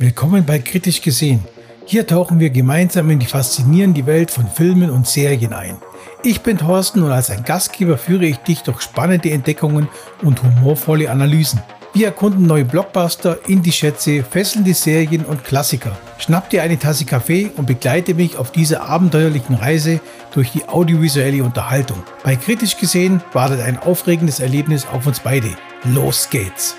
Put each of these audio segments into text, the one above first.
Willkommen bei Kritisch gesehen. Hier tauchen wir gemeinsam in die faszinierende Welt von Filmen und Serien ein. Ich bin Thorsten und als ein Gastgeber führe ich dich durch spannende Entdeckungen und humorvolle Analysen. Wir erkunden neue Blockbuster, Indie-Schätze, fesselnde Serien und Klassiker. Schnapp dir eine Tasse Kaffee und begleite mich auf dieser abenteuerlichen Reise durch die audiovisuelle Unterhaltung. Bei Kritisch gesehen wartet ein aufregendes Erlebnis auf uns beide. Los geht's!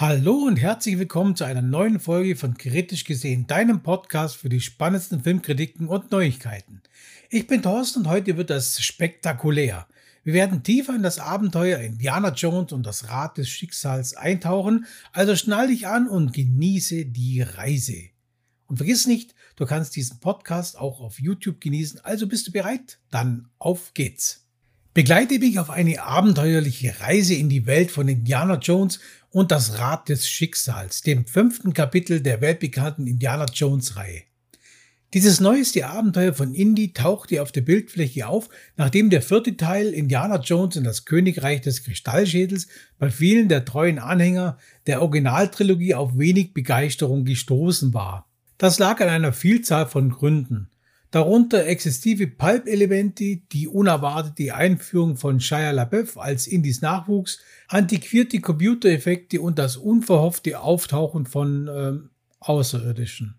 Hallo und herzlich willkommen zu einer neuen Folge von Kritisch gesehen, deinem Podcast für die spannendsten Filmkritiken und Neuigkeiten. Ich bin Thorsten und heute wird das spektakulär. Wir werden tiefer in das Abenteuer Indiana Jones und das Rad des Schicksals eintauchen, also schnall dich an und genieße die Reise. Und vergiss nicht, du kannst diesen Podcast auch auf YouTube genießen, also bist du bereit? Dann auf geht's. Begleite mich auf eine abenteuerliche Reise in die Welt von Indiana Jones und das Rad des Schicksals, dem fünften Kapitel der weltbekannten Indiana Jones Reihe. Dieses neueste Abenteuer von Indy tauchte auf der Bildfläche auf, nachdem der vierte Teil Indiana Jones in das Königreich des Kristallschädels bei vielen der treuen Anhänger der Originaltrilogie auf wenig Begeisterung gestoßen war. Das lag an einer Vielzahl von Gründen. Darunter exzessive Pulp-Elemente, die unerwartete Einführung von Shia LaBeouf als Indies Nachwuchs, antiquierte Computereffekte und das unverhoffte Auftauchen von ähm, Außerirdischen.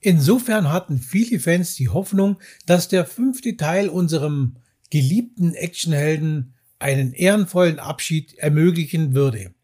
Insofern hatten viele Fans die Hoffnung, dass der fünfte Teil unserem geliebten Actionhelden einen ehrenvollen Abschied ermöglichen würde.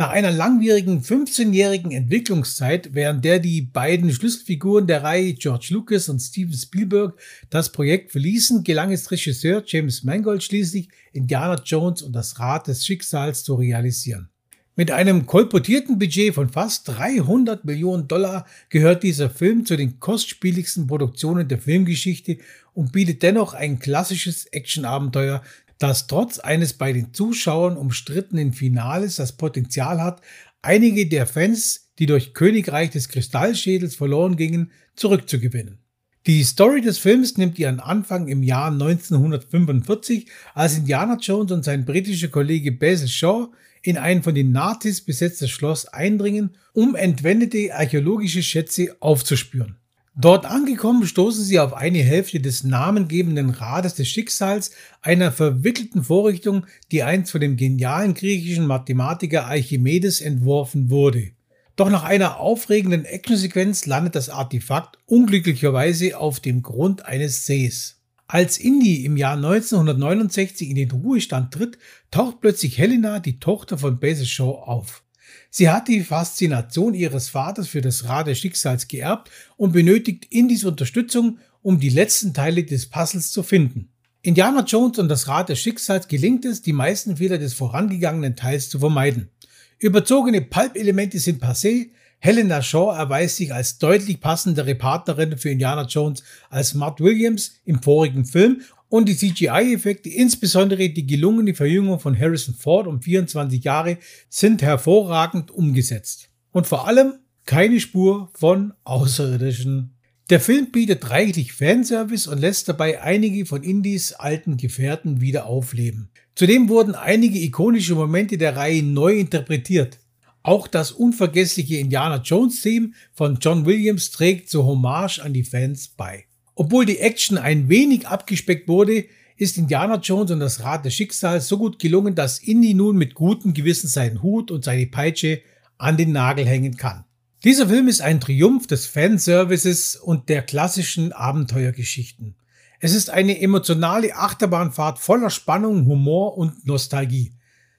Nach einer langwierigen 15-jährigen Entwicklungszeit, während der die beiden Schlüsselfiguren der Reihe George Lucas und Steven Spielberg das Projekt verließen, gelang es Regisseur James Mangold schließlich, Indiana Jones und das Rad des Schicksals zu realisieren. Mit einem kolportierten Budget von fast 300 Millionen Dollar gehört dieser Film zu den kostspieligsten Produktionen der Filmgeschichte und bietet dennoch ein klassisches Actionabenteuer, das trotz eines bei den Zuschauern umstrittenen Finales das Potenzial hat, einige der Fans, die durch Königreich des Kristallschädels verloren gingen, zurückzugewinnen. Die Story des Films nimmt ihren Anfang im Jahr 1945, als Indiana Jones und sein britischer Kollege Basil Shaw in ein von den Nazis besetztes Schloss eindringen, um entwendete archäologische Schätze aufzuspüren. Dort angekommen stoßen sie auf eine Hälfte des namengebenden Rades des Schicksals, einer verwickelten Vorrichtung, die einst von dem genialen griechischen Mathematiker Archimedes entworfen wurde. Doch nach einer aufregenden Actionsequenz landet das Artefakt unglücklicherweise auf dem Grund eines Sees. Als Indy im Jahr 1969 in den Ruhestand tritt, taucht plötzlich Helena, die Tochter von Basil Shaw, auf. Sie hat die Faszination ihres Vaters für das Rad des Schicksals geerbt und benötigt Indys Unterstützung, um die letzten Teile des Puzzles zu finden. Indiana Jones und das Rad des Schicksals gelingt es, die meisten Fehler des vorangegangenen Teils zu vermeiden. Überzogene Pulp-Elemente sind passé, Helena Shaw erweist sich als deutlich passendere Partnerin für Indiana Jones als Matt Williams im vorigen Film und die CGI-Effekte, insbesondere die gelungene Verjüngung von Harrison Ford um 24 Jahre, sind hervorragend umgesetzt. Und vor allem keine Spur von Außerirdischen. Der Film bietet reichlich Fanservice und lässt dabei einige von Indies alten Gefährten wieder aufleben. Zudem wurden einige ikonische Momente der Reihe neu interpretiert. Auch das unvergessliche Indiana Jones Theme von John Williams trägt zur Hommage an die Fans bei. Obwohl die Action ein wenig abgespeckt wurde, ist Indiana Jones und das Rad des Schicksals so gut gelungen, dass Indy nun mit gutem Gewissen seinen Hut und seine Peitsche an den Nagel hängen kann. Dieser Film ist ein Triumph des Fanservices und der klassischen Abenteuergeschichten. Es ist eine emotionale Achterbahnfahrt voller Spannung, Humor und Nostalgie.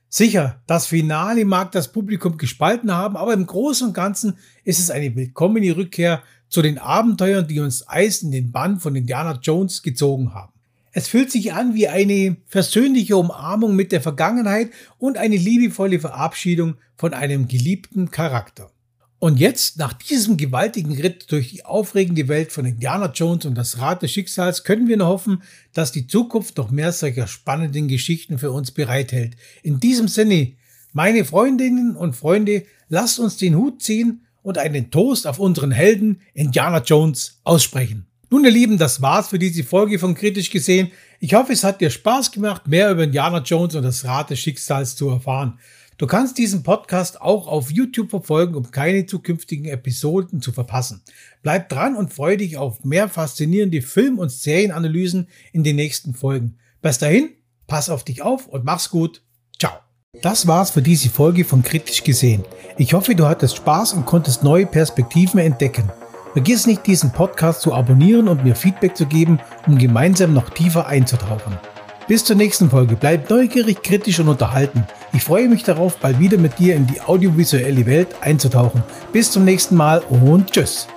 Sicher, das Finale mag das Publikum gespalten haben, aber im Großen und Ganzen ist es eine willkommene Rückkehr zu den Abenteuern, die uns Eis in den Bann von Indiana Jones gezogen haben. Es fühlt sich an wie eine versöhnliche Umarmung mit der Vergangenheit und eine liebevolle Verabschiedung von einem geliebten Charakter. Und jetzt, nach diesem gewaltigen Ritt durch die aufregende Welt von Indiana Jones und das Rad des Schicksals, können wir nur hoffen, dass die Zukunft noch mehr solcher spannenden Geschichten für uns bereithält. In diesem Sinne, meine Freundinnen und Freunde, lasst uns den Hut ziehen und einen Toast auf unseren Helden Indiana Jones aussprechen. Nun, ihr Lieben, das war's für diese Folge von Kritisch gesehen. Ich hoffe, es hat dir Spaß gemacht, mehr über Indiana Jones und das Rad des Schicksals zu erfahren. Du kannst diesen Podcast auch auf YouTube verfolgen, um keine zukünftigen Episoden zu verpassen. Bleib dran und freue dich auf mehr faszinierende Film- und Serienanalysen in den nächsten Folgen. Bis dahin, pass auf dich auf und mach's gut. Das war's für diese Folge von Kritisch gesehen. Ich hoffe, du hattest Spaß und konntest neue Perspektiven entdecken. Vergiss nicht, diesen Podcast zu abonnieren und mir Feedback zu geben, um gemeinsam noch tiefer einzutauchen. Bis zur nächsten Folge. Bleib neugierig, kritisch und unterhalten. Ich freue mich darauf, bald wieder mit dir in die audiovisuelle Welt einzutauchen. Bis zum nächsten Mal und tschüss.